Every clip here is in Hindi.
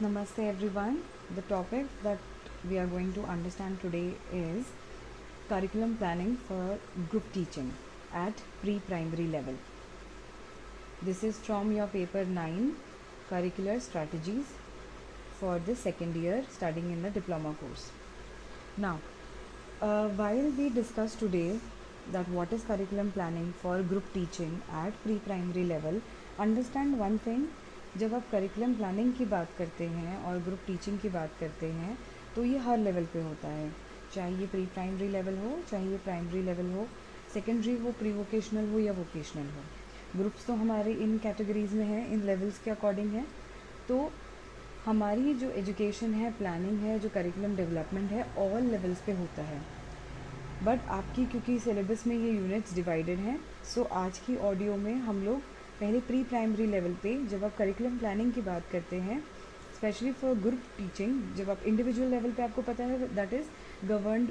Namaste everyone. The topic that we are going to understand today is curriculum planning for group teaching at pre-primary level. This is from your paper 9 curricular strategies for the second year studying in the diploma course. Now, uh, while we discuss today that what is curriculum planning for group teaching at pre-primary level, understand one thing जब आप करिकुलम प्लानिंग की बात करते हैं और ग्रुप टीचिंग की बात करते हैं तो ये हर लेवल पे होता है। चाहे ये प्री प्राइमरी लेवल हो, चाहे ये प्राइमरी लेवल हो सेकेंडरी हो प्री वोकेशनल हो या वोकेशनल हो। ग्रुप्स तो हमारे इन कैटेगरीज में हैं, इन लेवल्स के अकॉर्डिंग है। तो हमारी जो एजुकेशन है प्लानिंग है, जो करिकुलम डेवलपमेंट है ऑल लेवल्स पे होता है। बट आपकी क्योंकि सिलेबस में ये यूनिट्स डिवाइडेड हैं सो आज की ऑडियो में हम लोग पहले प्री प्राइमरी लेवल पे जब आप करिकुलम प्लानिंग की बात करते हैं स्पेशली फॉर ग्रुप टीचिंग जब आप इंडिविजुअल लेवल पे आपको पता है that is governed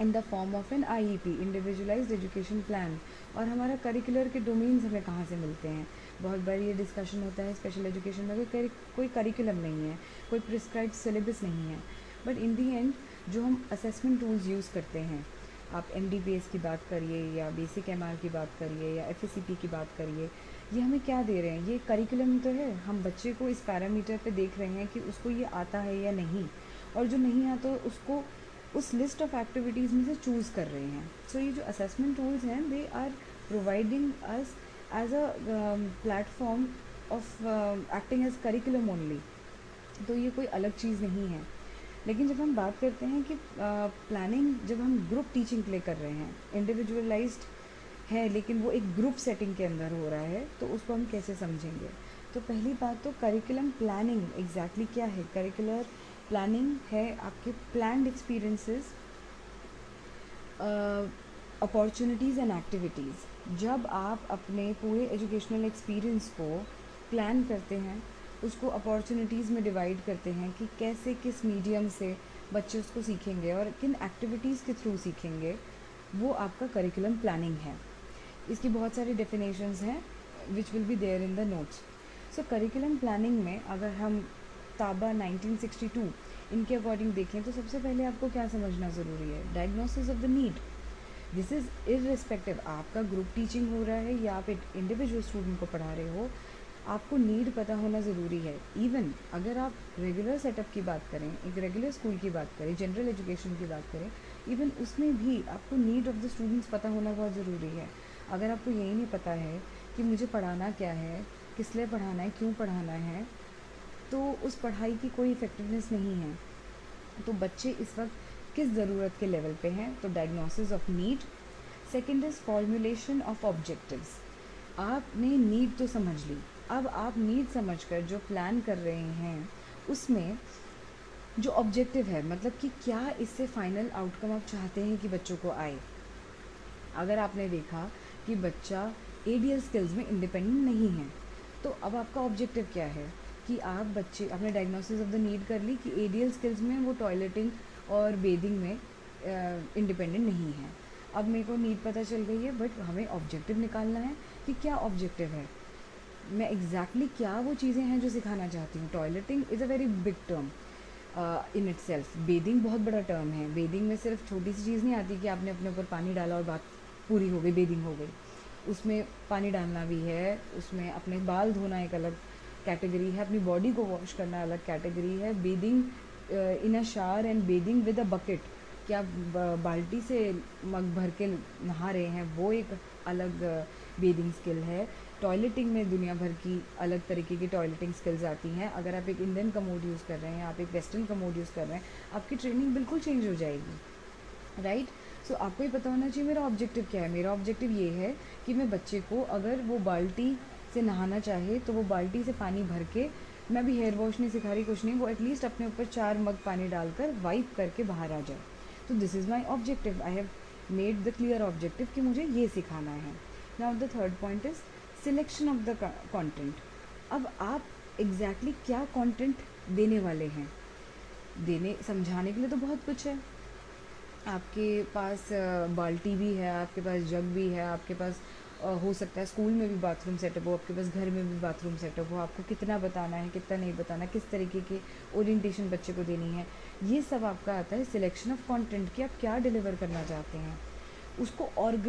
in the form of an I E P individualise education plan और हमारा करिकुलर के डोमेन्स हमें कहाँ से मिलते हैं? बहुत बार ये डिस्कशन होता है स्पेशल एजुकेशन में कोई कोई करिकुलम नहीं है, कोई प्रिस्क्राइब सिलेबस नहीं है. बट इन दी एंड जो हम असेसमेंट टूल्स यूज़ करते हैं आप एम की बात करिए या बेसिक एम की बात करिए या एफ़ की बात करिए ये हमें क्या दे रहे हैं? ये करिकुलम तो है। हम बच्चे को इस पैरामीटर पे देख रहे हैं कि उसको ये आता है या नहीं। और जो नहीं आता उसको उस लिस्ट ऑफ़ एक्टिविटीज़ में से चूज़ कर रहे हैं। सो so, ये जो असेसमेंट टूल्स हैं they are providing us as a platform of acting as curriculum only तो ये कोई अलग चीज़ नहीं है। लेकिन जब हम बात करते हैं कि प्लानिंग जब हम ग्रुप टीचिंग प्ले कर रहे हैं इंडिविजुअलाइज्ड है, लेकिन वो एक ग्रुप सेटिंग के अंदर हो रहा है तो उसको हम कैसे समझेंगे? तो पहली बात तो करिकुलम प्लानिंग एग्जैक्टली क्या है? करिकुलर प्लानिंग है आपके plan experiences opportunities and activities जब आप अपने पूरे एजुकेशनल एक्सपीरियंस को प्लान करते हैं उसको अपॉर्चुनिटीज़ में डिवाइड करते हैं कि कैसे, किस मीडियम से बच्चे उसको सीखेंगे और किन एक्टिविटीज़ के थ्रू सीखेंगे, वो आपका करिकुलम प्लानिंग है। इसकी बहुत सारी डेफिनेशंस हैं which will be there in the notes so curriculum planning में अगर हम ताबा 1962 इनके अकॉर्डिंग देखें तो सबसे पहले आपको क्या समझना ज़रूरी है? Diagnosis of the need this is irrespective आपका ग्रुप टीचिंग हो रहा है या आप इंडिविजुअल स्टूडेंट को पढ़ा रहे हो आपको नीड पता होना ज़रूरी है। इवन अगर आप रेगुलर सेटअप की बात करें, एक रेगुलर स्कूल की बात करें जनरल एजुकेशन की बात करें इवन उसमें भी आपको नीड ऑफ़ द स्टूडेंट्स पता होना बहुत ज़रूरी है। अगर आपको यही नहीं पता है कि मुझे पढ़ाना क्या है, किस लिए पढ़ाना है, क्यों पढ़ाना है तो उस पढ़ाई की कोई इफ़ेक्टिवनेस नहीं है। तो बच्चे इस वक्त किस ज़रूरत के लेवल पे हैं? तो diagnosis of need second is formulation of objectives आपने नीड तो समझ ली। अब आप नीड समझकर जो प्लान कर रहे हैं, उसमें जो ऑब्जेक्टिव है मतलब कि क्या इससे फाइनल आउटकम आप चाहते हैं कि बच्चों को आए? अगर आपने देखा कि बच्चा ए स्किल्स में इंडिपेंडेंट नहीं है तो अब आपका ऑब्जेक्टिव क्या है? कि आप बच्चे, आपने डायग्नोसिस ऑफ़ द नीड कर ली कि ए स्किल्स में वो टॉयलेटिंग और बेदिंग में इंडिपेंडेंट नहीं है। अब मेरे को नीड पता चल गई है बट हमें ऑब्जेक्टिव निकालना है कि क्या ऑब्जेक्टिव है। मैं एग्जैक्टली exactly क्या वो चीज़ें हैं जो सिखाना चाहती हूँ? Toileting is a very big term in itself bathing बहुत बड़ा टर्म है। बेदिंग में सिर्फ़ छोटी सी चीज़ नहीं आती कि आपने अपने ऊपर पानी डाला और बात पूरी हो गई बेदिंग हो गई। उसमें पानी डालना भी है, उसमें अपने बाल धोना एक अलग कैटेगरी है, अपनी बॉडी को वॉश करना अलग कैटेगरी है। Bathing in a shower and bathing with a bucket क्या बाल्टी से मग भर के नहा रहे हैं, वो एक अलग बेदिंग स्किल है। टॉयलेटिंग में दुनिया भर की अलग तरीके की टॉयलेटिंग स्किल्स आती हैं। अगर आप एक इंडियन कमोड यूज़ कर रहे हैं आप एक वेस्टर्न कमोड यूज़ कर रहे हैं आपकी ट्रेनिंग बिल्कुल चेंज हो जाएगी। राइट सो so, आपको ये पता होना चाहिए मेरा ऑब्जेक्टिव क्या है? मेरा ऑब्जेक्टिव ये है कि मैं बच्चे को अगर वो बाल्टी से नहाना चाहे तो वो बाल्टी से पानी भर के मैं भी हेयर वॉश नहीं सिखा रही कुछ नहीं वो एटलीस्ट अपने ऊपर चार मग पानी डालकर वाइप करके बाहर आ जाए। तो this is my objective I have made the clear objective कि मुझे ये सिखाना है। Now the third point is selection of the content अब आप एग्जैक्टली exactly क्या कॉन्टेंट देने वाले हैं? देने, समझाने के लिए तो बहुत कुछ है। आपके पास बाल्टी भी है, आपके पास जग भी है, आपके पास हो सकता है स्कूल में भी बाथरूम सेटअप हो, आपके पास घर में भी बाथरूम सेटअप हो, आपको कितना बताना है, कितना नहीं बताना, किस तरीके की ओरिएंटेशन बच्चे को देनी है, ये सब आपका आता है सिलेक्शन ऑफ़ कंटेंट कि आप क्या डिलीवर करना चाहते हैं। उसको ऑर्ग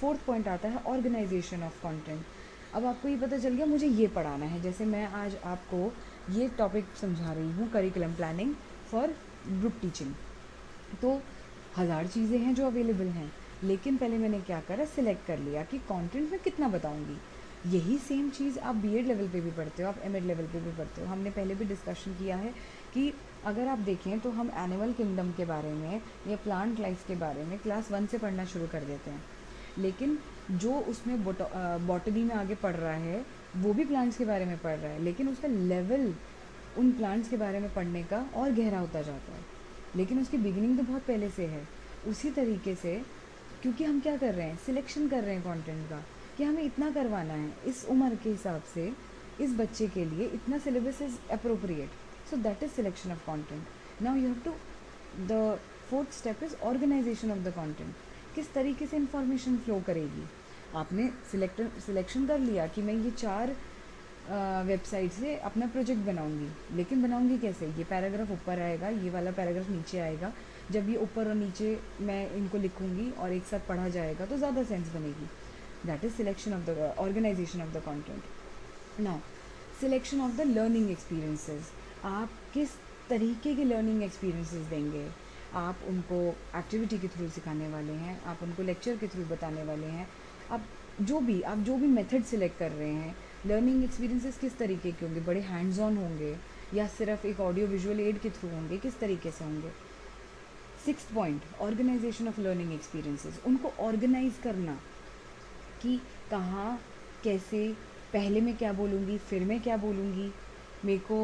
फोर्थ पॉइंट आता है ऑर्गेनाइजेशन ऑफ़ कंटेंट अब आपको ये पता चल गया, मुझे ये पढ़ाना है। जैसे मैं आज आपको ये टॉपिक समझा रही हूँ curriculum planning for group teaching तो हज़ार चीज़ें हैं जो अवेलेबल हैं, लेकिन पहले मैंने क्या करा सिलेक्ट कर लिया कि कंटेंट में कितना बताऊँगी। यही सेम चीज़ आप बी लेवल पे भी पढ़ते हो, आप एम लेवल पे भी पढ़ते हो। हमने पहले भी डिस्कशन किया है कि अगर आप देखें तो हम एनिमल किंगडम के बारे में या प्लांट लाइफ के बारे में क्लास वन से पढ़ना शुरू कर देते हैं। लेकिन जो उसमें बॉटनी में आगे पढ़ रहा है, वो भी प्लांट्स के बारे में पढ़ रहा है, लेकिन उसका लेवल उन प्लांट्स के बारे में पढ़ने का और गहरा होता जाता है। लेकिन उसकी बिगिनिंग तो बहुत पहले से है। उसी तरीके से, क्योंकि हम क्या कर रहे हैं सिलेक्शन कर रहे हैं कंटेंट का, कि हमें इतना करवाना है, इस उम्र के हिसाब से, इस बच्चे के लिए इतना syllabus is appropriate so that is selection of content now you have to the fourth step is organisation of the content किस तरीके से इंफॉर्मेशन फ्लो करेगी? आपने सिलेक्ट सिलेक्शन कर लिया कि मैं ये चार वेबसाइट से अपना प्रोजेक्ट बनाऊँगी। लेकिन बनाऊँगी कैसे? ये पैराग्राफ ऊपर आएगा, ये वाला पैराग्राफ नीचे आएगा। जब ये ऊपर और नीचे मैं इनको लिखूँगी और एक साथ पढ़ा जाएगा तो ज़्यादा सेंस बनेगी। That is selection of the organisation of the content now selection of the learning experiences आप किस तरीके के लर्निंग एक्सपीरियंसेस देंगे? आप उनको एक्टिविटी के थ्रू सिखाने वाले हैं, आप उनको लेक्चर के थ्रू बताने वाले हैं। आप जो भी, आप जो भी मेथड सिलेक्ट कर रहे हैं लर्निंग एक्सपीरियंसेस किस तरीके के होंगे? बड़े हैंड्स ऑन होंगे या सिर्फ़ एक ऑडियो विजुअल एड के थ्रू होंगे? किस तरीके से होंगे? Six point organisation of learning experiences उनको ऑर्गेनाइज करना कि कहाँ, कैसे, पहले मैं क्या बोलूँगी, फिर मैं क्या बोलूँगी मेरे को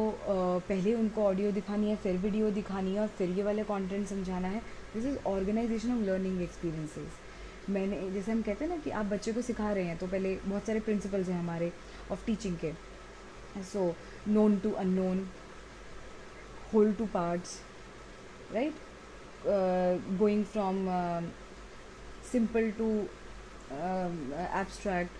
पहले उनको ऑडियो दिखानी है, फिर वीडियो दिखानी है और फिर ये वाले कंटेंट समझाना है। This is organisation of learning experiences मैंने, जैसे हम कहते हैं ना कि आप बच्चे को सिखा रहे हैं तो पहले बहुत सारे प्रिंसिपल्स हैं हमारे ऑफ़ टीचिंग के। So known to unknown whole to parts right going going from to abstract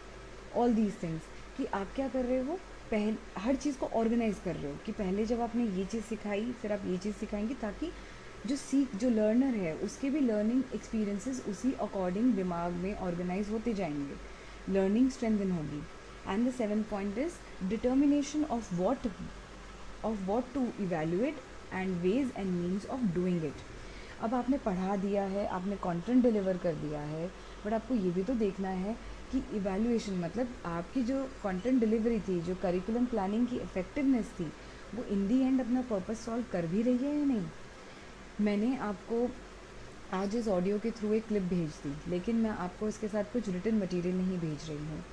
all these things कि आप क्या कर रहे हो? पहल हर चीज़ को ऑर्गेनाइज कर रहे हो कि पहले जब आपने ये चीज़ सिखाई, फिर आप ये चीज़ सिखाएँगे ताकि जो सीख, जो लर्नर है, उसके भी लर्निंग एक्सपीरियंसेस उसी अकॉर्डिंग दिमाग में ऑर्गेनाइज होते जाएँगे। लर्निंग स्ट्रेंथन होगी। And the seven point is determination of what of what to evaluate and ways and means of doing it अब आपने पढ़ा दिया है, आपने कंटेंट डिलीवर कर दिया है बट आपको ये भी तो देखना है कि इवैल्यूएशन मतलब आपकी जो कंटेंट डिलीवरी थी, जो करिकुलम प्लानिंग की इफ़ेक्टिवनेस थी, वो इन दी एंड अपना पर्पस सॉल्व कर भी रही है या नहीं? मैंने आपको आज इस ऑडियो के थ्रू एक क्लिप भेज दी, लेकिन मैं आपको इसके साथ कुछ रिटर्न मटेरियल नहीं भेज रही हूँ।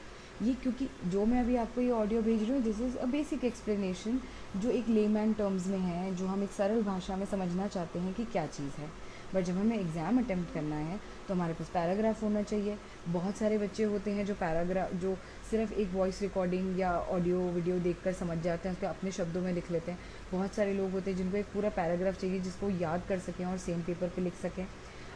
ये क्योंकि जो मैं अभी आपको ये ऑडियो भेज रही हूँ this is a basic explanation जो एक लेमैन टर्म्स में है, जो हम एक सरल भाषा में समझना चाहते हैं कि क्या चीज़ है। बट जब हमें एग्ज़ाम अटैम्प्ट करना है तो हमारे पास पैराग्राफ होना चाहिए। बहुत सारे बच्चे होते हैं जो पैराग्राफ जो सिर्फ़ एक वॉइस रिकॉर्डिंग या ऑडियो वीडियो देखकर समझ जाते हैं, उसके अपने शब्दों में लिख लेते हैं। बहुत सारे लोग होते हैं जिनको एक पूरा पैराग्राफ चाहिए जिसको याद कर सकें और सेम पेपर पर लिख सकें।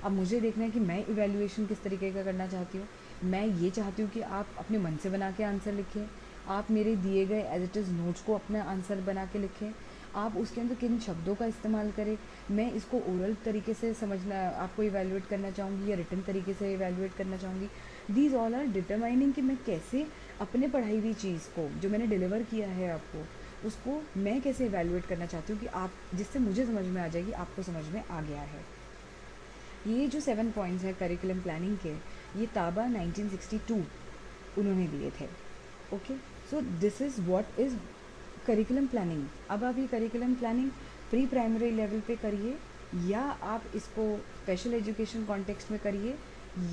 अब मुझे देखना है कि मैं इवेल्यूएशन किस तरीके का करना चाहती हूँ। मैं ये चाहती हूँ कि आप अपने मन से बना के आंसर लिखें। आप मेरे दिए गए एज इट इज़ नोट्स को अपना आंसर बना के लिखें। आप उसके अंदर किन शब्दों का इस्तेमाल करें? मैं इसको ओरल तरीके से समझना, आपको इवेलुएट करना चाहूँगी या रिटर्न तरीके से इवेलुएट करना चाहूँगी। दीज ऑल आर डिटरमाइनिंग कि मैं कैसे अपने पढ़ाई हुई चीज़ को, जो मैंने डिलीवर किया है आपको, उसको मैं कैसे इवेलुएट करना चाहती हूँ कि आप, जिससे मुझे समझ में आ जाएगी आपको समझ में आ गया है। ये जो सेवन पॉइंट्स हैं करिकुलम प्लानिंग के, ये ताबा 1962 उन्होंने दिए थे। Okay so this is what is curriculum planning अब आप ये curriculum planning pre primary level पे करिए, या आप इसको स्पेशल एजुकेशन कॉन्टेक्स्ट में करिए,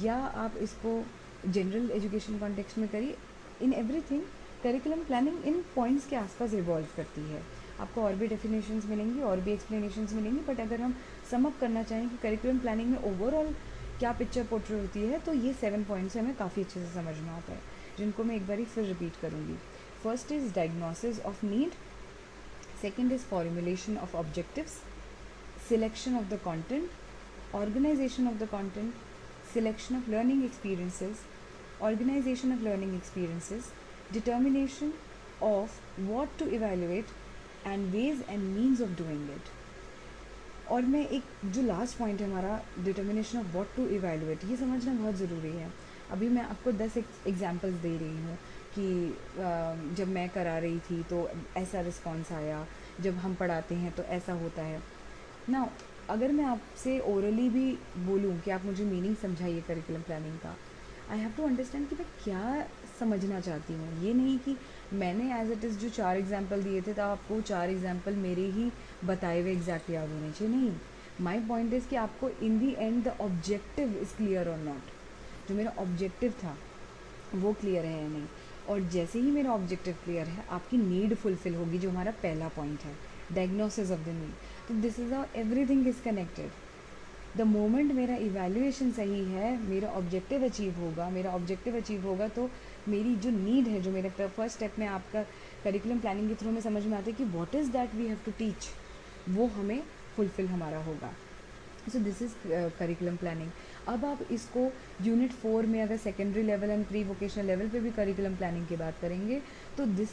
या आप इसको जनरल एजुकेशन कॉन्टेक्स्ट में करिए। In everything curriculum planning in points के आसपास इवॉल्व करती है। आपको और भी डेफिनेशंस मिलेंगी, और भी एक्सप्लेनेशंस मिलेंगी बट अगर हम समअप करना चाहें कि करिकुलम प्लानिंग में ओवरऑल क्या पिक्चर पोर्ट्रे होती है तो ये सेवन पॉइंट्स हमें काफ़ी अच्छे से समझना आता है। जिनको मैं एक बार फिर रिपीट करूँगी। First is diagnosis of need second is formulation of objectives selection of the content organisation of the content selection of learning experiences organization of learning experiences, determination of what to evaluate, and ways and means of doing it. और मैं एक जो लास्ट पॉइंट है हमारा determination of what to evaluate ये समझना बहुत ज़रूरी है। अभी मैं आपको दस एग्जांपल्स दे रही हूँ। कि जब मैं करा रही थी तो ऐसा रिस्पॉन्स आया। जब हम पढ़ाते हैं तो ऐसा होता है। ना अगर मैं आपसे ओरली भी बोलूँ कि आप मुझे मीनिंग समझाइए करिकुलम प्लानिंग का आई हैव टू अंडरस्टैंड कि मैं क्या समझना चाहती हूँ। ये नहीं कि मैंने एज इट इज़ जो चार एग्ज़ाम्पल दिए थे तो आपको चार एग्ज़ाम्पल मेरे ही बताए हुए एग्जैक्ट याद होने चाहिए। नहीं। माई पॉइंट इज़ कि आपको in the end the objective is clear और नॉट जो मेरा ऑब्जेक्टिव था, वो क्लियर है या नहीं। और जैसे ही मेरा ऑब्जेक्टिव क्लियर है, आपकी नीड फुलफिल होगी जो हमारा पहला पॉइंट है डायग्नोसिस ऑफ़ द नीड तो this is everything is connected the moment मेरा इवेल्यूएशन सही है, मेरा ऑब्जेक्टिव अचीव होगा, मेरा ऑब्जेक्टिव अचीव होगा तो मेरी जो नीड है, जो मेरे फ़र्स्ट स्टेप में आपका करिकुलम प्लानिंग के थ्रू में समझ में आता है कि what is that we have to teach वो हमें फुलफिल हमारा होगा. So this is curriculum planning अब आप इसको यूनिट फोर में अगर secondary level and pre vocational level पे भी करिकुलम प्लानिंग की बात करेंगे तो this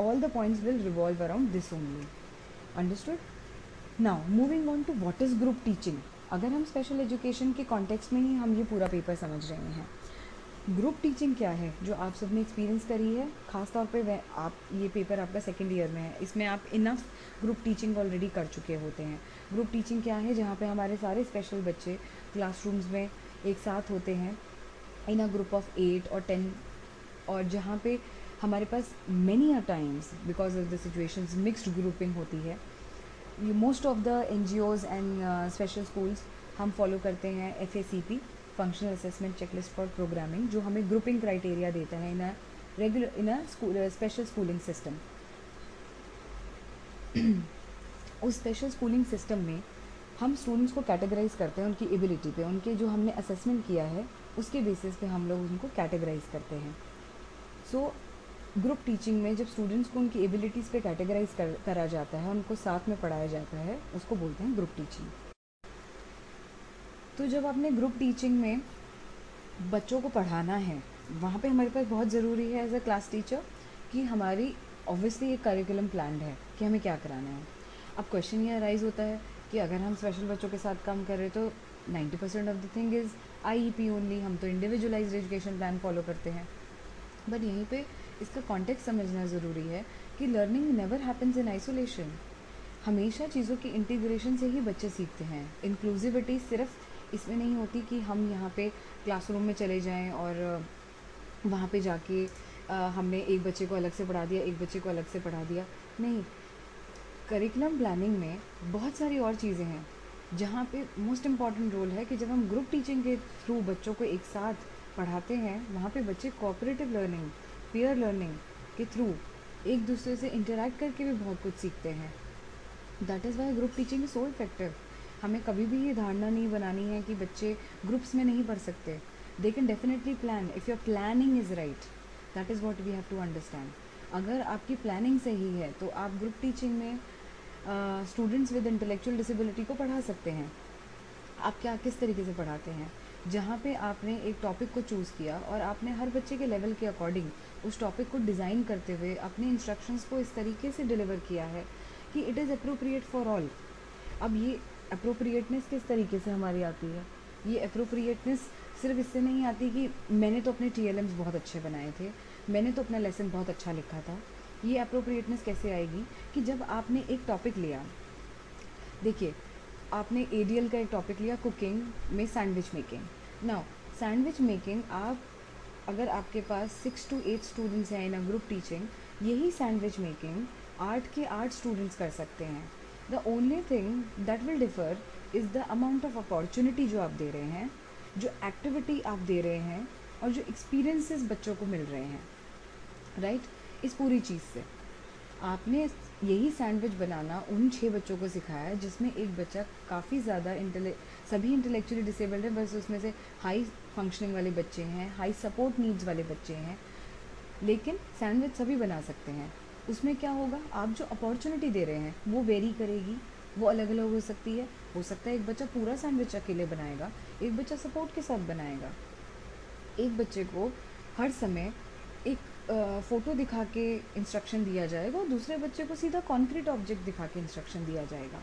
all the points will revolve around this only understood now moving on to what is group teaching अगर हम स्पेशल एजुकेशन के कॉन्टेक्स्ट में ही हम ये पूरा पेपर समझ रहे हैं। ग्रुप टीचिंग क्या है? जो आप सबने एक्सपीरियंस करी है ख़ास तौर पे वह आप, ये पेपर आपका सेकेंड ईयर में है। इसमें आप इनफ ग्रुप टीचिंग ऑलरेडी कर चुके होते हैं। ग्रुप टीचिंग क्या है? जहाँ पे हमारे सारे स्पेशल बच्चे क्लासरूम्स में एक साथ होते हैं in a group of eight और टेन और जहाँ पे हमारे पास many a times because of the situations mixed grouping होती है। Most of the N G Os and special schools हम फॉलो करते हैं F A C P functional assessment checklist for programming जो हमें ग्रुपिंग क्राइटेरिया देता है in a regular in a special schooling system उस स्पेशल स्कूलिंग सिस्टम में हम स्टूडेंट्स को कैटेगराइज करते हैं उनकी एबिलिटी पे उनके जो हमने असेसमेंट किया है उसके बेसिस पे हम लोग उनको कैटेगराइज करते हैं। सो ग्रुप टीचिंग में जब स्टूडेंट्स को उनकी एबिलिटीज़ पे कैटेगराइज कर, करा जाता है उनको साथ में पढ़ाया जाता है उसको बोलते हैं ग्रुप टीचिंग तो जब आपने ग्रुप टीचिंग में बच्चों को पढ़ाना है वहाँ पे हमारे पास बहुत ज़रूरी है एज अ क्लास टीचर कि हमारी ऑब्वियसली एक करिकुलम प्लान है कि हमें क्या कराना है। अब क्वेश्चन ये अराइज होता है कि अगर हम स्पेशल बच्चों के साथ काम कर रहे तो 90 percent of the thing is I P only हम तो इंडिविजुअलाइज एजुकेशन प्लान फॉलो करते हैं। बट यहीं पे इसका कॉन्टेक्ट समझना ज़रूरी है कि learning never happens in isolation हमेशा चीज़ों की इंटीग्रेशन से ही बच्चे सीखते हैं। इंक्लूसिविटी सिर्फ़ इसमें नहीं होती कि हम यहाँ पे क्लासरूम में चले जाएँ और, वहाँ पे जाके हमने एक बच्चे को अलग से पढ़ा दिया, एक बच्चे को अलग से पढ़ा दिया। नहीं करिकुलम प्लानिंग में बहुत सारी और चीज़ें हैं, जहाँ पे मोस्ट इंपॉर्टेंट रोल है कि जब हम ग्रुप टीचिंग के थ्रू बच्चों को एक साथ पढ़ाते हैं, वहाँ पे बच्चे कोऑपरेटिव लर्निंग पीयर लर्निंग के थ्रू एक दूसरे से इंटरेक्ट करके भी बहुत कुछ सीखते हैं। That is why group teaching is so effective हमें कभी भी ये धारणा नहीं बनानी है कि बच्चे ग्रुप्स में नहीं पढ़ सकते। They can definitely plan if your planning is right that is what we have to understand अगर आपकी प्लानिंग सही है तो आप ग्रुप टीचिंग में स्टूडेंट्स विद इंटेलेक्चुअल डिसेबिलिटी को पढ़ा सकते हैं। आप क्या, किस तरीके से पढ़ाते हैं? जहाँ पे आपने एक टॉपिक को चूज़ किया और आपने हर बच्चे के लेवल के अकॉर्डिंग उस टॉपिक को डिज़ाइन करते हुए अपने इंस्ट्रक्शंस को इस तरीके से डिलीवर किया है कि it is appropriate for all अब ये अप्रोप्रिएटनेस किस तरीके से हमारी आती है? ये अप्रोप्रिएटनेस सिर्फ़ इससे नहीं आती कि मैंने तो अपने टी बहुत अच्छे बनाए थे, मैंने तो अपना लेसन बहुत अच्छा लिखा था ये अप्रोप्रिएटनेस कैसे आएगी कि जब आपने एक टॉपिक लिया, देखिए, आपने ए का एक टॉपिक लिया कुकिंग में sandwich making now sandwich making आप, अगर आपके पास सिक्स टू एट स्टूडेंट्स हैं इन अ ग्रुप टीचिंग यही सैंडविच मेकिंग आठ के आठ स्टूडेंट्स कर सकते हैं. The only thing that will differ is the amount of opportunity जो आप दे रहे हैं, जो एक्टिविटी आप दे रहे हैं, और जो एक्सपीरियंसेस बच्चों को मिल रहे हैं. राइट? इस पूरी चीज़ से। आपने यही सैंडविच बनाना उन छः बच्चों को सिखाया है, जिसमें एक बच्चा काफ़ी ज़्यादा इंटेले, सभी इंटेलेक्चुअली डिसेबल्ड है, बस उसमें से हाई फंक्शनिंग वाले बच्चे हैं हाई सपोर्ट नीड्स वाले बच्चे हैं। लेकिन सैंडविच सभी बना सकते हैं। उसमें क्या होगा? आप जो अपॉर्चुनिटी दे रहे हैं, वो वेरी करेगी, वो अलग अलग हो सकती है। हो सकता है एक बच्चा पूरा सैंडविच अकेले बनाएगा, एक बच्चा सपोर्ट के साथ बनाएगा। एक बच्चे को हर समय एक फ़ोटो दिखा के इंस्ट्रक्शन दिया जाएगा और दूसरे बच्चे को सीधा कॉन्क्रीट ऑब्जेक्ट दिखा के इंस्ट्रक्शन दिया जाएगा।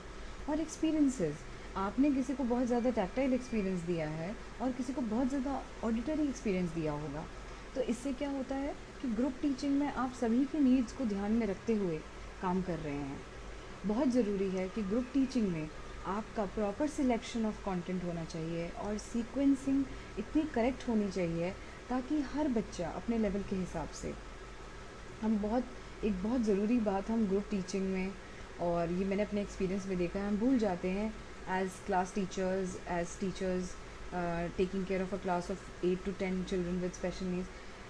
और एक्सपीरियंसेस आपने किसी को बहुत ज़्यादा टैक्टाइल एक्सपीरियंस दिया है और किसी को बहुत ज़्यादा ऑडिटरी एक्सपीरियंस दिया होगा। तो इससे क्या होता है कि ग्रुप टीचिंग में आप सभी की नीड्स को ध्यान में रखते हुए काम कर रहे हैं। बहुत ज़रूरी है कि ग्रुप टीचिंग में आपका प्रॉपर सिलेक्शन ऑफ़ कंटेंट होना चाहिए और सीक्वेंसिंग इतनी करेक्ट होनी चाहिए ताकि हर बच्चा अपने लेवल के हिसाब से। हम बहुत एक बहुत ज़रूरी बात हम ग्रुप टीचिंग में और ये मैंने अपने एक्सपीरियंस में देखा है। हम भूल जाते हैं as class teachers as teachers taking care of a class of eight to ten children with special needs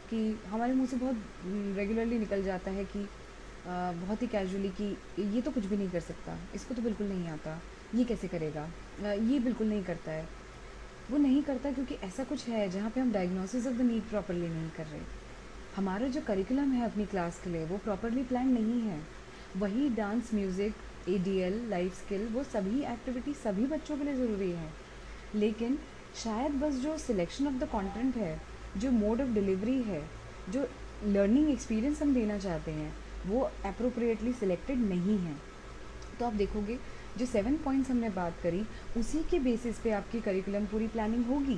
कि हमारे मुँह से बहुत रेगुलरली निकल जाता है कि uh, बहुत ही कैजुअली कि ये तो कुछ भी नहीं कर सकता इसको तो बिल्कुल नहीं आता ये कैसे करेगा? Uh, ये बिल्कुल नहीं करता है। वो नहीं करता क्योंकि ऐसा कुछ है जहाँ पे हम diagnosis of the need properly नहीं कर रहे। हमारा जो करिकुलम है अपनी क्लास के लिए, वो प्रॉपरली प्लान नहीं है। वही dance music A D L life skill वो सभी एक्टिविटी सभी बच्चों के लिए ज़रूरी है। लेकिन शायद बस जो सिलेक्शन ऑफ़ द कंटेंट है, जो मोड ऑफ़ डिलीवरी है, जो लर्निंग एक्सपीरियंस हम देना चाहते हैं, वो अप्रोप्रिएटली सिलेक्टेड नहीं है। तो आप देखोगे, जो सेवन पॉइंट्स हमने बात करी, उसी के बेसिस पे आपकी करिकुलम पूरी प्लानिंग होगी।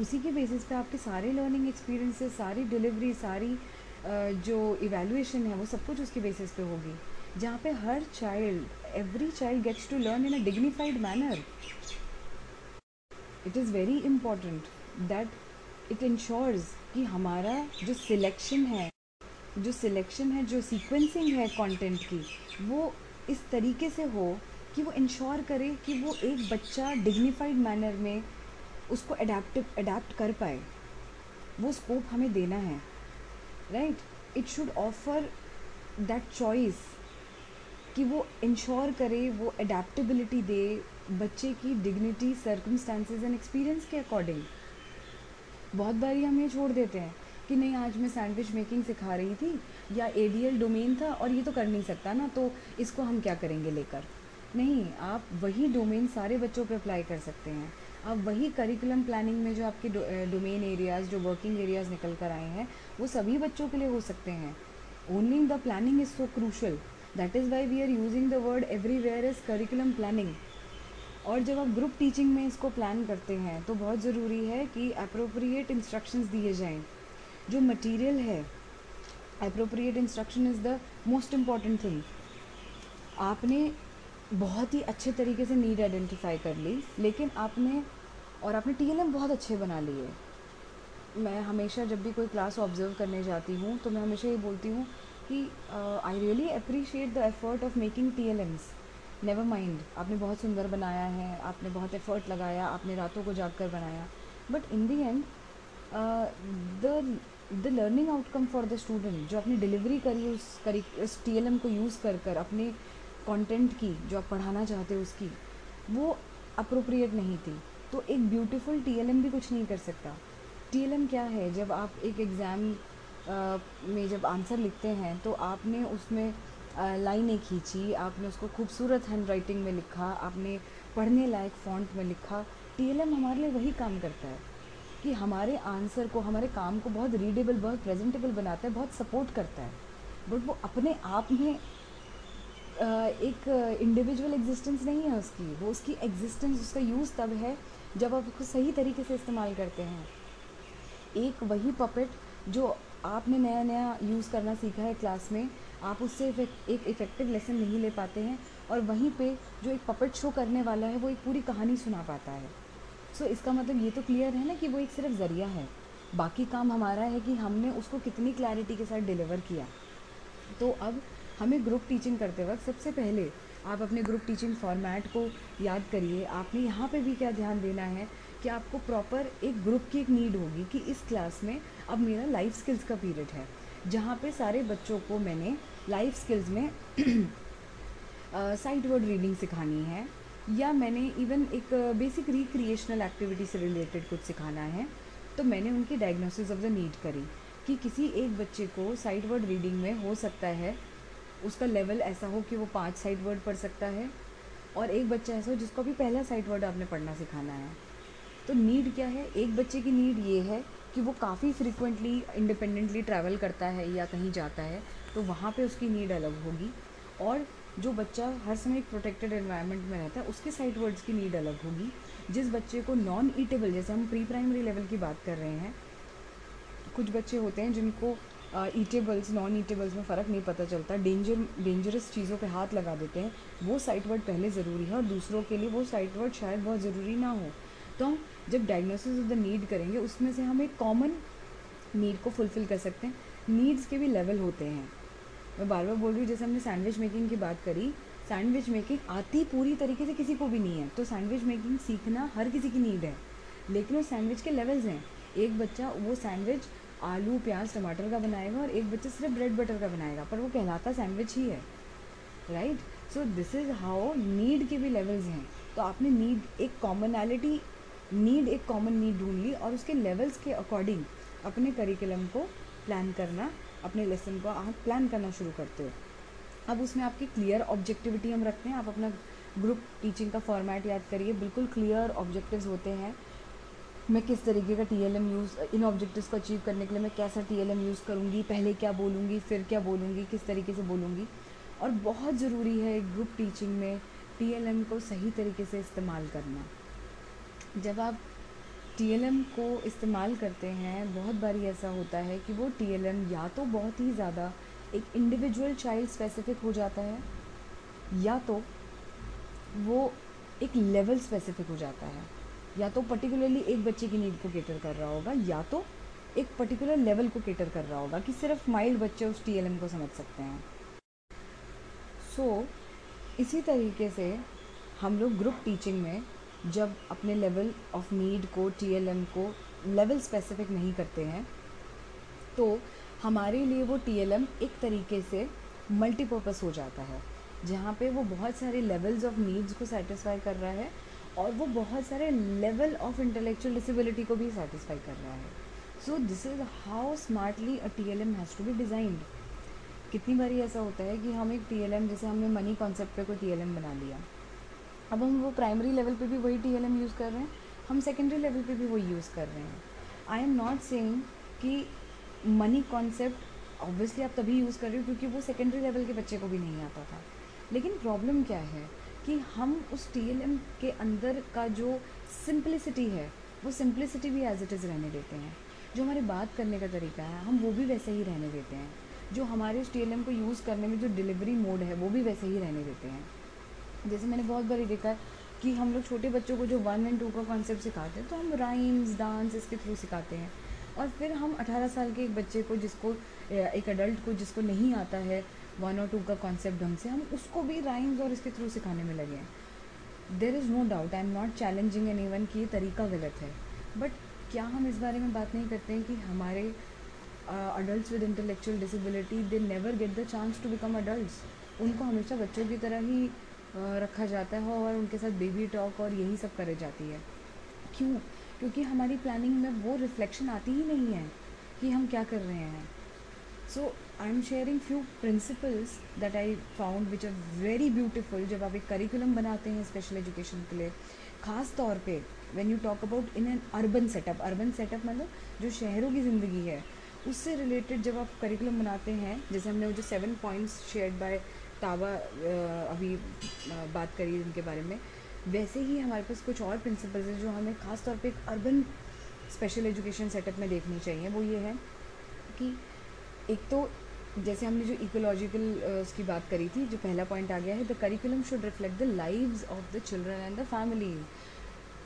उसी के बेसिस पे आपके सारे लर्निंग एक्सपीरियंसेस सारी डिलीवरी सारी जो इवेलुएशन है, वो सब कुछ उसके बेसिस पे होगी। जहाँ पे हर child every child gets to learn in a dignified manner it is very important that it ensures कि हमारा जो सिलेक्शन है, जो सिलेक्शन है, जो सीक्वेंसिंग है कंटेंट की, वो इस तरीके से हो कि वो इंश्योर करे कि वो एक बच्चा डिग्निफाइड मैनर में उसको अडेप्टिव अडेप्ट कर पाए। वो स्कोप हमें देना है। Right it should offer that choice कि वो इंश्योर करे, वो अडेप्टबिलिटी दे बच्चे की डिग्निटी सर्कमस्टांसेस एंड एक्सपीरियंस के अकॉर्डिंग बहुत बारी हम ये छोड़ देते हैं। कि नहीं, आज मैं सैंडविच मेकिंग सिखा रही थी, या एल डोमेन था और ये तो कर नहीं सकता ना तो इसको हम क्या करेंगे लेकर? नहीं, आप वही डोमेन सारे बच्चों पे अप्लाई कर सकते हैं। आप वही करिकुलम प्लानिंग में जो आपके डोमेन एरियाज़ जो वर्किंग एरियाज़ निकल कर आए हैं, वो सभी बच्चों के लिए हो सकते हैं। Only the planning is so crucial that is why we are using the word everywhere is curriculum planning और जब आप ग्रुप टीचिंग में इसको प्लान करते हैं तो बहुत ज़रूरी है कि अप्रोप्रिएट इंस्ट्रक्शंस दिए जाएँ। जो मटेरियल है appropriate instruction is the most important thing आपने बहुत ही अच्छे तरीके से नीड आइडेंटिफाई कर ली, लेकिन आपने और आपने टीएलएम बहुत अच्छे बना लिए मैं हमेशा जब भी कोई क्लास ऑब्ज़र्व करने जाती हूँ तो मैं हमेशा ये बोलती हूँ कि I really appreciate the effort of making T L Ms never mind आपने बहुत सुंदर बनाया है, आपने बहुत एफर्ट लगाया, आपने रातों को जाग कर बनाया but in the end the the learning outcome for the student जो आपने डिलीवरी करी उस करी, उस टी एल एम को यूज़ कर कर अपने कंटेंट की, जो आप पढ़ाना चाहते हो उसकी, वो अप्रोप्रिएट नहीं थी। तो एक ब्यूटीफुल टीएलएम भी कुछ नहीं कर सकता। टीएलएम क्या है? जब आप एक एग्ज़ाम में जब आंसर लिखते हैं तो आपने उसमें लाइनें खींची, आपने उसको खूबसूरत हैंड राइटिंग में लिखा, आपने पढ़ने लायक फॉन्ट में लिखा। टीएलएम हमारे लिए वही काम करता है। कि हमारे आंसर को, हमारे काम को बहुत रीडेबल बहुत प्रेजेंटेबल बनाता है, बहुत सपोर्ट करता है। बट वो अपने आप में एक इंडिविजुअल एग्जिस्टेंस नहीं है उसकी। वो उसकी एग्जिस्टेंस उसका यूज़ तब है जब आप उसको सही तरीके से इस्तेमाल करते हैं। एक वही पपेट जो आपने नया नया यूज़ करना सीखा है क्लास में, आप उससे एक इफ़ेक्टिव लेसन नहीं ले पाते हैं और वहीं पे जो एक पपेट शो करने वाला है, वो एक पूरी कहानी सुना पाता है। सो so, इसका मतलब ये तो क्लियर है ना कि वो एक सिर्फ़ ज़रिया है। बाकी काम हमारा है कि हमने उसको कितनी क्लैरिटी के साथ डिलीवर किया। तो अब हमें ग्रुप टीचिंग करते वक्त सबसे पहले आप अपने ग्रुप टीचिंग फॉर्मेट को याद करिए। आपने यहाँ पे भी क्या ध्यान देना है कि आपको प्रॉपर एक ग्रुप की एक नीड होगी कि इस क्लास में अब मेरा लाइफ स्किल्स का पीरियड है। जहाँ पे सारे बच्चों को मैंने लाइफ स्किल्स में साइट वर्ड रीडिंग सिखानी है। या मैंने इवन एक बेसिक रिक्रिएशनल एक्टिविटी से रिलेटेड कुछ सिखाना है तो मैंने उनकी डायग्नोसिस ऑफ़ द नीड करी कि किसी एक बच्चे को साइड वर्ड रीडिंग में हो सकता है, उसका लेवल ऐसा हो कि वो पाँच साइड वर्ड पढ़ सकता है और एक बच्चा ऐसा हो जिसको भी पहला साइड वर्ड आपने पढ़ना सिखाना है। तो नीड क्या है? एक बच्चे की नीड ये है कि वो काफ़ी फ्रिक्वेंटली इंडिपेंडेंटली ट्रैवल करता है या कहीं जाता है तो वहाँ पे उसकी नीड अलग होगी और जो बच्चा हर समय एक प्रोटेक्टेड एनवायरनमेंट में रहता है, उसके साइड वर्ड्स की नीड अलग होगी। जिस बच्चे को नॉन ईटेबल जैसे हम प्री प्राइमरी लेवल की बात कर रहे हैं, कुछ बच्चे होते हैं जिनको ईटेबल्स नॉन ईटेबल्स में फ़र्क नहीं पता चलता डेंजर डेंजरस चीज़ों पे हाथ लगा देते हैं, वो साइट वर्ड पहले ज़रूरी है और दूसरों के लिए वो साइट वर्ड शायद बहुत ज़रूरी ना हो। तो हम जब डायग्नोसिस ऑफ़ द नीड करेंगे, उसमें से हम एक कॉमन नीड को फुलफ़िल कर सकते हैं। नीड्स के भी लेवल होते हैं। मैं बार बार बोल रही हूँ, जैसे हमने सैंडविच मेकिंग की बात करी सैंडविच मेकिंग आती पूरी तरीके से किसी को भी नहीं है। तो सैंडविच मेकिंग सीखना हर किसी की नीड है। लेकिन वो सैंडविच के लेवल्स हैं। एक बच्चा वो सैंडविच आलू, प्याज, टमाटर का बनाएगा और एक बच्चा सिर्फ़ ब्रेड बटर का बनाएगा, पर वो कहलाता सैंडविच ही है। Right so this is how need के भी लेवल्स हैं। तो आपने नीड एक कॉमनैलिटी नीड एक कॉमन नीड ढूंढ ली और उसके लेवल्स के अकॉर्डिंग अपने करिकुलम को प्लान करना अपने लेसन को आप प्लान करना शुरू करते हो। अब उसमें आपकी क्लियर ऑब्जेक्टिविटी हम रखते हैं। आप अपना ग्रुप टीचिंग का फॉर्मेट याद करिए। बिल्कुल क्लियर ऑब्जेक्टिव्स होते हैं। मैं किस तरीके का टी एल एम यूज़ इन ऑब्जेक्टिव्स को अचीव करने के लिए मैं कैसा टी एल एम यूज़ करूँगी, पहले क्या बोलूँगी, फिर क्या बोलूँगी, किस तरीके से बोलूँगी। और बहुत ज़रूरी है ग्रुप टीचिंग में टी एल एम को सही तरीके से इस्तेमाल करना। जब आप एम को इस्तेमाल करते हैं बहुत बार ऐसा होता है कि वो एम या तो बहुत ही ज़्यादा एक इंडिविजुअल चाइल्ड स्पेसिफिक हो जाता है या तो वो एक लेवल स्पेसिफिक हो जाता है। या तो पर्टिकुलरली एक बच्चे की नीड को केटर कर रहा होगा या तो एक पर्टिकुलर लेवल को केटर कर रहा होगा कि सिर्फ़ माइल्ड बच्चे उस TLM को समझ सकते हैं। सो so, इसी तरीके से हम लोग ग्रुप टीचिंग में जब अपने लेवल ऑफ़ नीड को टीएलएम को लेवल स्पेसिफिक नहीं करते हैं तो हमारे लिए वो टीएलएम एक तरीके से मल्टीपर्पज़ हो जाता है, जहाँ पे वो बहुत सारे लेवल्स ऑफ़ नीड्स को सेटिस्फाई कर रहा है और वो बहुत सारे लेवल ऑफ़ इंटेलेक्चुअल डिसेबिलिटी को भी सेटिस्फाई कर रहा है। So this is how smartly a T L M has to be designed कितनी बारी ऐसा होता है कि हम एक टी एल एम जैसे हमने मनी कॉन्सेप्ट पे कोई टी एल एम बना लिया अब हम वो प्राइमरी लेवल पे भी वही टी एल एम यूज़ कर रहे हैं, हम सेकेंडरी लेवल पे भी वही यूज़ कर रहे हैं। आई एम नॉट सेइंग कि मनी कॉन्सेप्ट ऑब्वियसली आप तभी यूज़ कर रहे हो क्योंकि वो सेकेंडरी लेवल के बच्चे को भी नहीं आता था। लेकिन प्रॉब्लम क्या है कि हम उस टीएलएम के अंदर का जो सिंप्लिसिटी है, वो सिंप्लिसिटी भी एज इट इज़ रहने देते हैं। जो हमारे बात करने का तरीका है, हम वो भी वैसे ही रहने देते हैं। जो हमारे उस टी को यूज़ करने में जो डिलीवरी मोड है, वो भी वैसे ही रहने देते हैं। जैसे मैंने बहुत बार देखा है कि हम लोग छोटे बच्चों को जो वन एंड टू का कॉन्सेप्ट सिखाते हैं तो हम राइम्स डांस इसके थ्रू सिखाते हैं। और फिर हम 18 साल के एक बच्चे को जिसको एक अडल्ट को जिसको नहीं आता है वन और टू का कॉन्सेप्ट ढंग से, हम उसको भी राइम्स और इसके थ्रू सिखाने में लगे हैं। There is no doubt I am not challenging an even कि ये तरीका गलत है। बट क्या हम इस बारे में बात नहीं करते हैं कि हमारे adult with intellectual disability they never get the chance to become adult उनको हमेशा बच्चों की तरह ही रखा जाता है और उनके साथ बेबी टॉक और यही सब करे जाती है। क्यों? क्योंकि हमारी प्लानिंग में वो रिफ्लेक्शन आती ही नहीं है कि हम क्या कर रहे हैं। So I am sharing few principles that I found which are very beautiful जब आप एक करिकुलम बनाते हैं स्पेशल एजुकेशन के लिए। ख़ास तौर पे when you talk about in an urban setup urban setup मतलब जो शहरों की ज़िंदगी है, उससे रिलेटेड जब आप करिकुलम बनाते हैं, जैसे हमने वो जो सेवन पॉइंट्स शेयर बाय तावा अभी बात करी उनके बारे में। वैसे ही हमारे पास कुछ और प्रिंसिपल्स हैं जो हमें ख़ास तौर पे एक अर्बन स्पेशल एजुकेशन सेटअप में देखनी चाहिए। वो ये है कि एक तो जैसे हमने जो इकोलॉजिकल उसकी बात करी थी, जो पहला पॉइंट आ गया है the curriculum should reflect the lives of the children and the family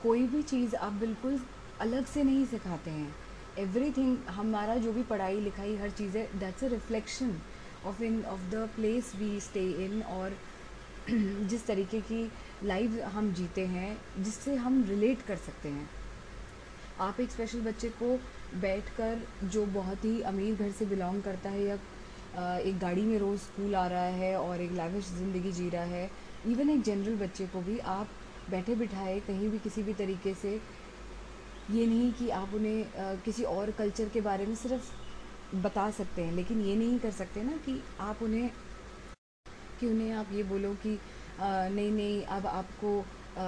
कोई भी चीज़ आप बिल्कुल अलग से नहीं सिखाते हैं। एवरीथिंग हमारा जो भी पढ़ाई लिखाई हर चीज़ है that's a reflection of in of the place we stay in और जिस तरीके की लाइफ हम जीते हैं, जिससे हम रिलेट कर सकते हैं। आप एक स्पेशल बच्चे को बैठकर जो बहुत ही अमीर घर से बिलोंग करता है या एक गाड़ी में रोज़ स्कूल आ रहा है और एक लाविश ज़िंदगी जी रहा है इवन एक जनरल बच्चे को भी आप बैठे बिठाए कहीं भी किसी भी तरीके से, ये नहीं कि आप उन्हें किसी और कल्चर के बारे में सिर्फ़ बता सकते हैं लेकिन ये नहीं कर सकते ना कि आप उन्हें कि उन्हें आप ये बोलो कि नहीं नहीं अब आपको आ,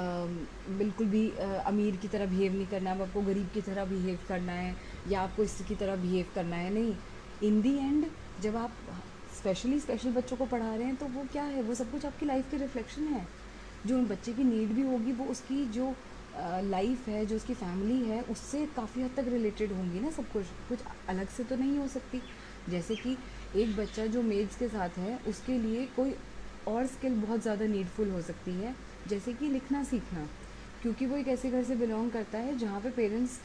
बिल्कुल भी आ, अमीर की तरह बिहेव नहीं करना अब आपको गरीब की तरह बिहेव करना है या आपको इसकी तरह बिहेव करना है। नहीं इन दी एंड जब आप स्पेशली स्पेशल बच्चों को पढ़ा रहे हैं तो वो क्या है? वो सब कुछ आपकी लाइफ के रिफ्लेक्शन है। जो उन बच्चे की नीड भी होगी वो उसकी जो लाइफ है, जो उसकी फैमिली है, उससे काफ़ी हद तक रिलेटेड होंगी ना सब कुछ। कुछ अलग से तो नहीं हो सकती। जैसे कि एक बच्चा जो मेड्स के साथ है, उसके लिए कोई और स्किल बहुत ज़्यादा नीडफुल हो सकती है, जैसे कि लिखना सीखना। क्योंकि वो एक ऐसे घर से बिलोंग करता है, जहाँ पे पेरेंट्स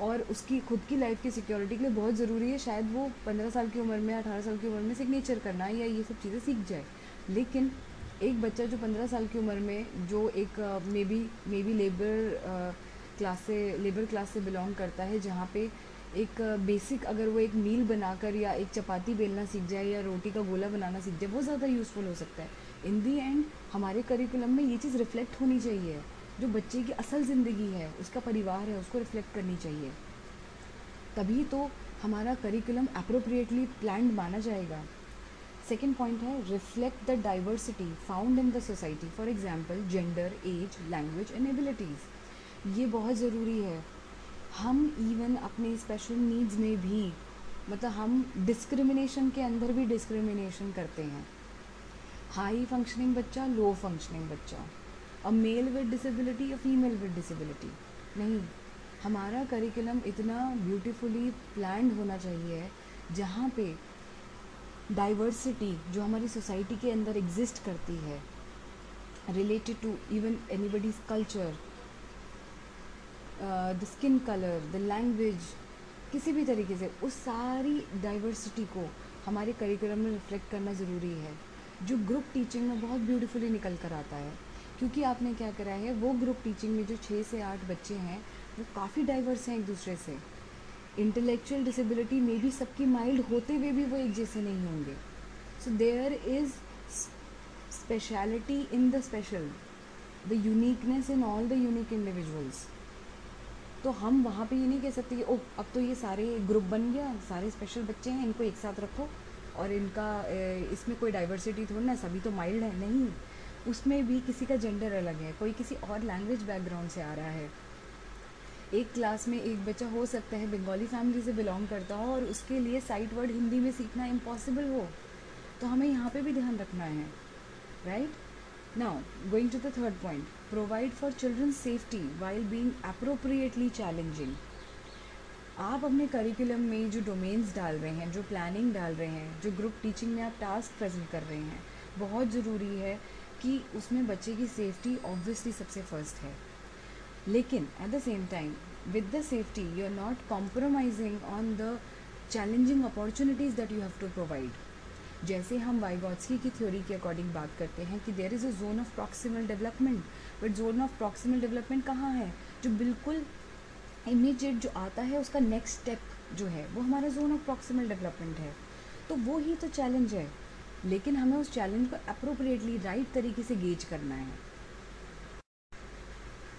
और उसकी, खुद की लाइफ की सिक्योरिटी के लिए बहुत ज़रूरी है, शायद वो पंद्रह साल की उम्र में, अठारह साल की उम्र में सिग्नेचर करना या ये सब चीज़ें सीख जाए। लेकिन एक बच्चा जो पंद्रह साल की उम्र में, जो एक maybe maybe labour class से लेबर क्लास से बिलोंग करता है, जहाँ पे एक बेसिक अगर वो एक मील बनाकर या एक चपाती बेलना सीख जाए या रोटी का गोला बनाना सीख जाए, वो ज़्यादा यूज़फुल हो सकता है। इन दी एंड हमारे करिकुलम में ये चीज़ रिफ्लेक्ट होनी चाहिए। जो बच्चे की असल ज़िंदगी है, उसका परिवार है, उसको रिफ्लेक्ट करनी चाहिए। तभी तो हमारा करिकुलम अप्रोप्रिएटली प्लान माना जाएगा। सेकेंड पॉइंट है reflect the diversity found in the society for example gender age language and abilities ये बहुत ज़रूरी है। हम इवन अपने स्पेशल नीड्स में भी मतलब हम डिस्क्रिमिनेशन के अंदर भी डिस्क्रिमिनेशन करते हैं। हाई फंक्शनिंग बच्चा लो फंक्शनिंग बच्चा। A male with disability a female with disability नहीं, हमारा करिकुलम इतना ब्यूटीफुली प्लान्ड होना चाहिए, जहाँ पे डाइवर्सिटी जो हमारी सोसाइटी के अंदर एग्जिस्ट करती है related to even anybody's culture the skin colour the language किसी भी तरीके से, उस सारी डाइवर्सिटी को हमारे करिकुलम में रिफ्लेक्ट करना ज़रूरी है, जो ग्रुप टीचिंग में बहुत ब्यूटीफुली निकल कर आता है। क्योंकि आपने क्या करा है, वो ग्रुप टीचिंग में जो छः से आठ बच्चे हैं, वो काफ़ी डाइवर्स हैं एक दूसरे से। इंटेलेक्चुअल डिसेबिलिटी में भी सबकी माइल्ड होते हुए भी वो एक जैसे नहीं होंगे। So there is speciality in the special the uniqueness in all the unique individuals तो हम वहाँ पे ये नहीं कह सकते कि ओ अब तो ये सारे ग्रुप बन गया, सारे स्पेशल बच्चे हैं, इनको एक साथ रखो और इनका इसमें कोई डाइवर्सिटी थोड़ी ना, सभी तो माइल्ड है, नहीं। उसमें भी किसी का जेंडर अलग है, कोई किसी और लैंग्वेज बैकग्राउंड से आ रहा है। एक क्लास में एक बच्चा हो सकता है बंगाली फैमिली से बिलोंग करता हो और उसके लिए साइट वर्ड हिंदी में सीखना इम्पॉसिबल हो तो हमें यहाँ पे भी ध्यान रखना है right now going to the third point provide for children safety while being appropriately challenging आप अपने करिकुलम में जो डोमेन्स डाल रहे हैं, जो प्लानिंग डाल रहे हैं, जो ग्रुप टीचिंग में आप टास्क प्रेजेंट कर रहे हैं, बहुत ज़रूरी है कि उसमें बच्चे की सेफ्टी ऑब्वियसली सबसे फ़र्स्ट है। लेकिन at the same time with the safety you are not compromising on the challenging opportunities that you have to provide जैसे हम वाइगॉट्सकी की थ्योरी के अकॉर्डिंग बात करते हैं कि there is a zone of proximal development but zone of proximal development कहाँ है? जो बिल्कुल इमीडिएट जो आता है, उसका नेक्स्ट स्टेप जो है, वो हमारा जोन ऑफ़ प्रॉक्सिमल डेवलपमेंट है। तो वो ही तो चैलेंज है। लेकिन हमें उस चैलेंज को अप्रोप्रिएटली राइट तरीके से गेज करना है।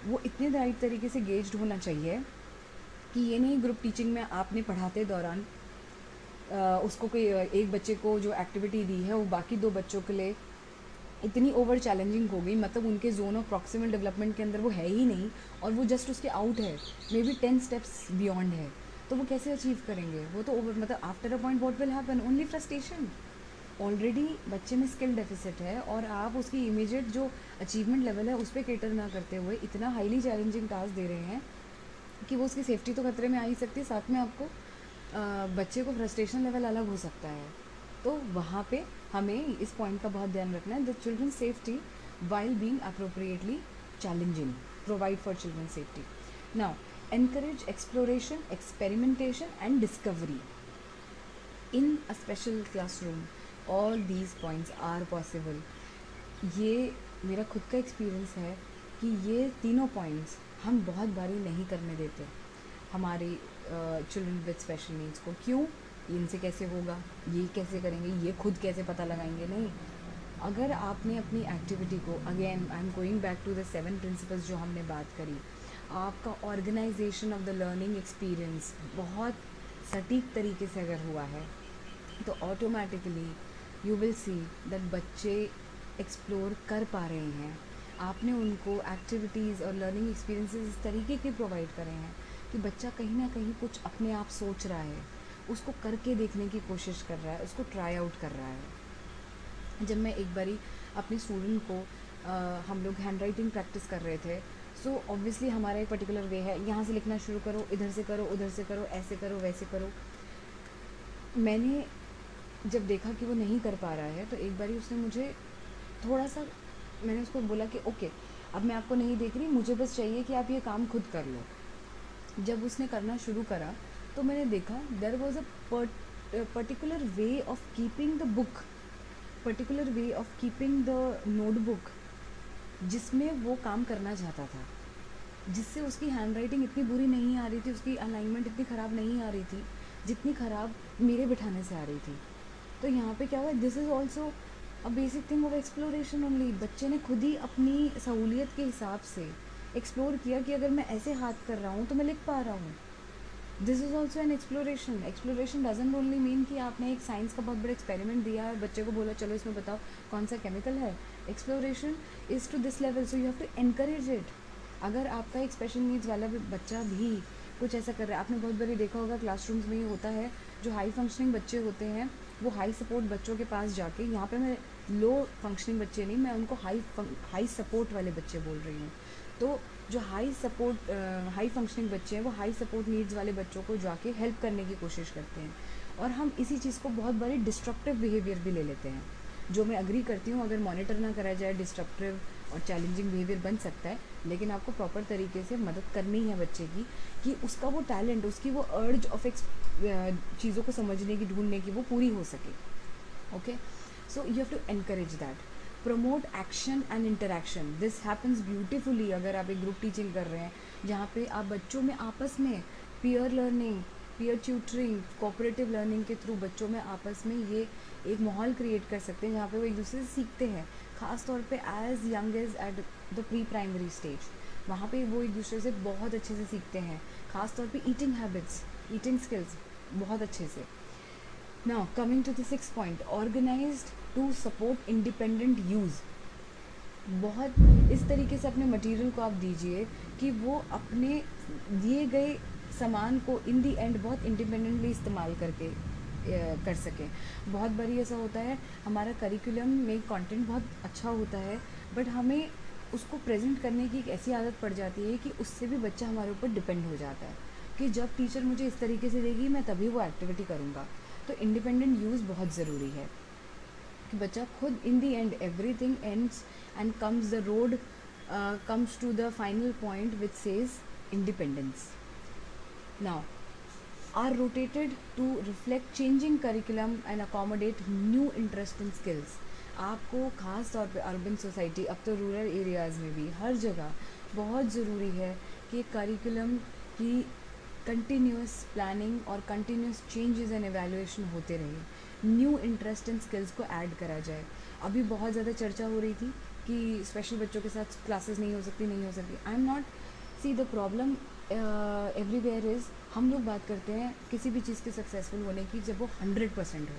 वो इतने राइट तरीके से गेज्ड होना चाहिए कि ये नहीं ग्रुप टीचिंग में आपने पढ़ाते दौरान उसको कोई एक बच्चे को जो एक्टिविटी दी है, वो बाकी दो बच्चों के लिए इतनी ओवर चैलेंजिंग हो गई मतलब उनके जोन ऑफ़ प्रॉक्सिमल डेवलपमेंट के अंदर वो है ही नहीं और वो जस्ट उसके आउट है maybe ten steps beyond है तो वो कैसे अचीव करेंगे? वो तो ओवर मतलब after a point what will happen only frustration already बच्चे में स्किल डेफिसिट है और आप उसकी इमीडिएट जो अचीवमेंट लेवल है उस पर केटर ना करते हुए इतना हाईली चैलेंजिंग टास्क दे रहे हैं कि वो उसकी सेफ्टी तो खतरे में आ ही सकती है साथ में आपको आ, बच्चे को फ्रस्ट्रेशन लेवल अलग हो सकता है। तो वहाँ पे हमें इस पॉइंट का बहुत ध्यान रखना है। The children safety while being appropriately challenging provide for children safety now encourage exploration experimentation and discovery in a special classroom. All these points are possible ये मेरा खुद का एक्सपीरियंस है कि ये तीनों पॉइंट्स हम बहुत बारी नहीं करने देते हमारे चिल्ड्रन विद स्पेशल नीड्स को। क्यों? इनसे कैसे होगा? ये कैसे करेंगे? ये खुद कैसे पता लगाएँगे? नहीं। अगर आपने अपनी एक्टिविटी को again I am going back to the seven principles जो हमने बात करी। आपका organisation of the learning experience बहुत सटीक तरीके से अगर हुआ है तो automatically you will see that बच्चे एक्सप्लोर कर पा रहे हैं। आपने उनको एक्टिविटीज़ और लर्निंग एक्सपीरियंसेस इस तरीके के प्रोवाइड करे हैं कि बच्चा कहीं ना कहीं कुछ अपने आप सोच रहा है उसको करके देखने की कोशिश कर रहा है उसको ट्राई आउट कर रहा है। जब मैं एक बारी अपने स्टूडेंट को आ, हम लोग हैंड राइटिंग प्रैक्टिस कर रहे थे सो so, ऑब्वियसली हमारा एक पर्टिकुलर वे है यहाँ से लिखना शुरू करो इधर से करो उधर से करो ऐसे करो वैसे करो। मैंने जब देखा कि वो नहीं कर पा रहा है तो एक बारी उसने मुझे थोड़ा सा मैंने उसको बोला कि, ओके, अब मैं आपको नहीं देख रही, मुझे बस चाहिए कि आप ये काम खुद कर लो। जब उसने करना शुरू करा तो मैंने देखा there was a particular way of keeping the book particular way of keeping the notebook जिसमें वो काम करना चाहता था, जिससे उसकी हैंड राइटिंग इतनी बुरी नहीं आ रही थी, उसकी अलाइनमेंट इतनी ख़राब नहीं आ रही थी, जितनी ख़राब मेरे बिठाने से आ रही थी। तो यहाँ पे क्या हुआ this is also a basic thing of exploration only बच्चे ने खुद ही अपनी सहूलियत के हिसाब से एक्सप्लोर किया कि अगर मैं ऐसे हाथ कर रहा हूँ तो मैं लिख पा रहा हूँ। This is also an exploration exploration doesn't only mean कि आपने एक साइंस का बहुत बड़ा एक्सपेरिमेंट दिया और बच्चे को बोला, चलो इसमें बताओ कौन सा केमिकल है? Exploration is to this level so you have to encourage it अगर आपका एक स्पेशल नीड्स वाला बच्चा भी कुछ ऐसा कर रहा है, आपने बहुत बड़ी देखा होगा क्लासरूम्स में ये होता है, जो हाई फंक्शनिंग बच्चे होते हैं वो हाई सपोर्ट बच्चों के पास जाके, यहाँ पे मैं लो फंक्शनिंग बच्चे नहीं, मैं उनको हाई हाई सपोर्ट वाले बच्चे बोल रही हूँ। तो जो हाई सपोर्ट हाई फंक्शनिंग बच्चे हैं, वो हाई सपोर्ट नीड्स वाले बच्चों को जाके हेल्प करने की कोशिश करते हैं। और हम इसी चीज़ को बहुत बड़े डिस्ट्रक्टिव बिहेवियर भी ले लेते हैं। जो मैं अग्री करती हूँ, अगर मॉनिटर ना करा जाए डिस्ट्रक्टिव और चैलेंजिंग बिहेवियर बन सकता है लेकिन आपको प्रॉपर तरीके से मदद करनी है बच्चे की, कि उसका वो टैलेंट उसकी वो अर्ज़ ऑफ़ एक्स चीज़ों को समझने की, ढूँढने की वो पूरी हो सके। Okay so you have to encourage that promote action and interaction this happens beautifully अगर आप एक ग्रुप टीचिंग कर रहे हैं, जहाँ पे आप बच्चों में आपस में peer learning peer tutoring cooperative learning के थ्रू बच्चों में आपस में ये एक माहौल क्रिएट कर सकते हैं, जहाँ पे वो एक दूसरे से सीखते हैं। ख़ास तौर पे as young as at the pre primary stage वहाँ पे वो एक दूसरे से बहुत अच्छे से सीखते हैं। ख़ास तौर पे ईटिंग हैबिट्स ईटिंग स्किल्स बहुत अच्छे से। Now coming to the six point organise to support independent use बहुत इस तरीके से अपने मटेरियल को आप दीजिए कि वो अपने दिए गए सामान को इन दी एंड बहुत इंडिपेंडेंटली इस्तेमाल करके कर सकें। बहुत बारी ऐसा होता है, हमारा करिकुलम में कंटेंट बहुत अच्छा होता है बट हमें उसको प्रेजेंट करने की एक ऐसी आदत पड़ जाती है कि उससे भी बच्चा हमारे ऊपर डिपेंड हो जाता है कि जब टीचर मुझे इस तरीके से देगी, मैं तभी वो एक्टिविटी करूँगा। तो इंडिपेंडेंट यूज़ बहुत ज़रूरी है कि बच्चा खुद in the end everything ends and comes the road comes to the final point which says independence now are rotated to reflect changing curriculum and accommodate new interest and skills. आपको ख़ास तौर पे अर्बन सोसाइटी अब तो रूरल एरियाज़ में भी, हर जगह बहुत ज़रूरी है कि करिकुलम की कंटिन्यूस प्लानिंग और कंटिन्यूस चेंजेस एंड एवेलुएशन होते रहे। न्यू इंटरेस्ट एंड स्किल्स को ऐड करा जाए। अभी बहुत ज़्यादा चर्चा हो रही थी कि स्पेशल बच्चों के साथ क्लासेस नहीं हो सकती, नहीं हो सकती। I am not see the problem everywhere is हम लोग बात करते हैं किसी भी चीज़ के सक्सेसफुल होने की जब वो हंड्रेड परसेंट हो।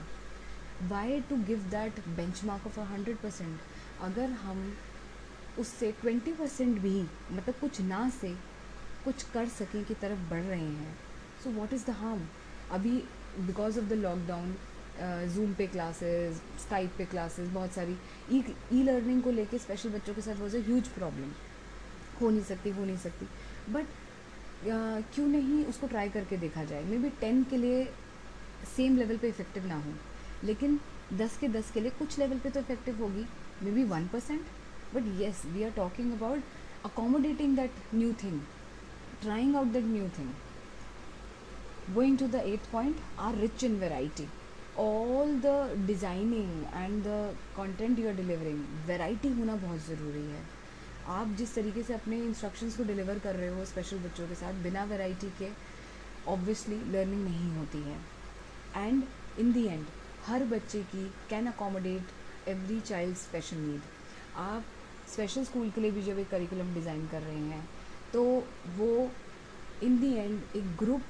Why to give that benchmark of hundred percent अगर हम उससे ट्वेंटी परसेंट भी मतलब कुछ ना से कुछ कर सकें की तरफ़ बढ़ रहे हैं। So what is the harm अभी because of the lockdown Zoom पे क्लासेस स्काइप पे क्लासेस बहुत सारी ई ई लर्निंग को लेके स्पेशल बच्चों के साथ वॉज़ अ ह्यूज प्रॉब्लम हो नहीं सकती हो नहीं सकती। बट uh, क्यों नहीं उसको ट्राई करके देखा जाए? मे बी टेन के लिए सेम लेवल पे इफ़ेक्टिव ना हो। लेकिन दस के दस के लिए कुछ लेवल पे तो इफ़ेक्टिव होगी maybe one percent but yes we are talking about accommodating that new thing trying out that new thing. Going to the eighth point are rich in variety. All the designing and the content you are delivering, variety होना बहुत ज़रूरी है आप जिस तरीके से अपने इंस्ट्रक्शंस को डिलीवर कर रहे हो स्पेशल बच्चों के साथ बिना वैरायटी के ऑब्वियसली लर्निंग नहीं होती है एंड इन दी एंड हर बच्चे की can accommodate every child special need आप स्पेशल स्कूल के लिए भी जब एक करिकुलम डिज़ाइन कर रहे हैं तो वो इन दी एंड एक ग्रुप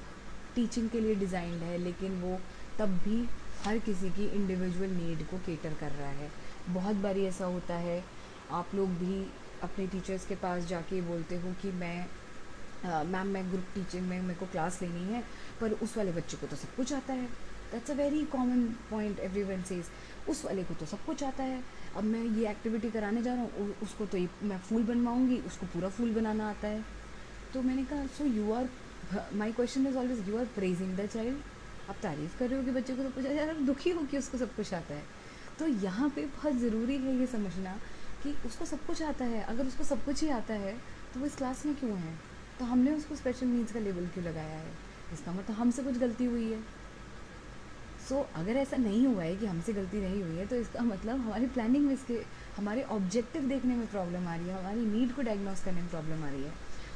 टीचिंग के लिए डिज़ाइंड है, लेकिन वो तब भी हर किसी की इंडिविजुअल नीड को केटर कर रहा है। बहुत बारी ऐसा होता है, आप लोग भी अपने टीचर्स के पास जाके बोलते हो कि मैं मैम मैं ग्रुप टीचिंग में मेरे को क्लास लेनी है, पर उस वाले बच्चे को तो सब कुछ आता है। That's a very common point everyone says उस वाले को तो सब कुछ आता है। अब मैं ये एक्टिविटी कराने जा रहा हूँ उसको तो मैं फूल बनवाऊँगी, उसको पूरा फूल बनाना आता है। तो मैंने कहा so you are my question is always you are praising the child आप तारीफ़ कर रहे हो कि बच्चे को सब कुछ आता यार दुखी हो कि उसको सब कुछ आता है? तो यहाँ पे बहुत ज़रूरी है ये समझना कि उसको सब कुछ आता है। अगर उसको सब कुछ ही आता है तो वो इस क्लास में क्यों है? तो हमने उसको स्पेशल नीड्स का लेबल क्यों लगाया है? इसका मतलब हमसे कुछ गलती हुई है। सो so, अगर ऐसा नहीं हुआ है कि हमसे गलती नहीं हुई है तो इसका मतलब हमारी प्लानिंग में इसके हमारे ऑब्जेक्टिव देखने में प्रॉब्लम आ रही है हमारी नीड को डायग्नोस करने में प्रॉब्लम आ रही है।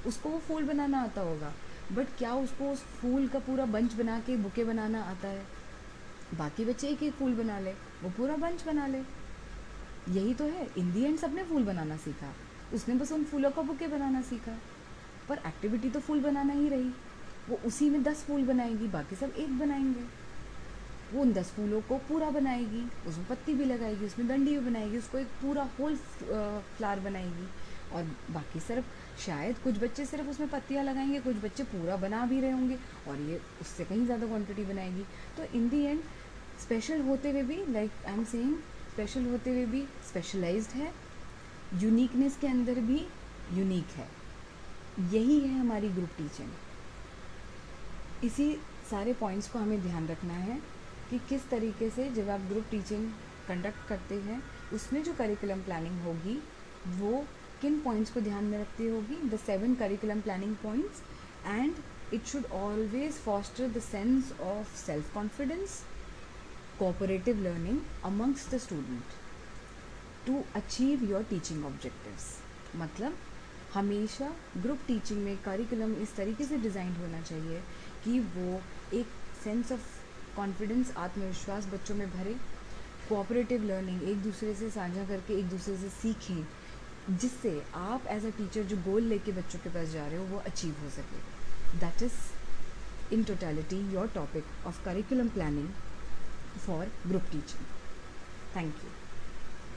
उसको वो फूल बनाना आता होगा बट क्या उसको उस फूल का पूरा बंच बना के बुके बनाना आता है? बाकी बच्चे एक एक फूल बना ले वो पूरा बंच बना ले। यही तो है इन दी एंड सबने फूल बनाना सीखा। उसने बस उन फूलों का बुके बनाना सीखा। पर एक्टिविटी तो फूल बनाना ही रही। वो उसी में दस फूल बनाएगी बाकी सब एक बनाएँगे। वो उन दस फूलों को पूरा बनाएगी, उसमें पत्ती भी लगाएगी, उसमें डंडी भी बनाएगी, उसको एक पूरा होल फ्लावर बनाएगी। और बाकी सिर्फ़, शायद कुछ बच्चे सिर्फ़ उसमें पत्तियाँ लगाएँगे, कुछ बच्चे पूरा बना भी रहे होंगे, और ये उससे कहीं ज़्यादा क्वांटिटी बनाएगी। तो इन दी एंड स्पेशल होते हुए भी like I am saying special होते हुए भी स्पेशलाइज्ड है यूनिकनेस के अंदर भी यूनिक है। यही है हमारी ग्रुप टीचिंग इसी सारे पॉइंट्स को हमें ध्यान रखना है। कि किस तरीके से जब आप ग्रुप टीचिंग कंडक्ट करते हैं, उसमें जो करिकुलम प्लानिंग होगी, वो किन पॉइंट्स को ध्यान में रखती होगी? The seven curriculum planning points and it should always foster the sense of self confidence cooperative learning amongst the student to achieve your teaching objectives मतलब हमेशा ग्रुप टीचिंग में करिकुलम इस तरीके से डिज़ाइन होना चाहिए कि वो एक सेंस ऑफ़ कॉन्फिडेंस आत्मविश्वास बच्चों में भरे कोऑपरेटिव लर्निंग एक दूसरे से साझा करके, एक दूसरे से सीखें, जिससे आप एज अ टीचर जो गोल लेके बच्चों के पास जा रहे हो, वो अचीव हो सके। That is in totality your topic of curriculum planning for group teaching thank you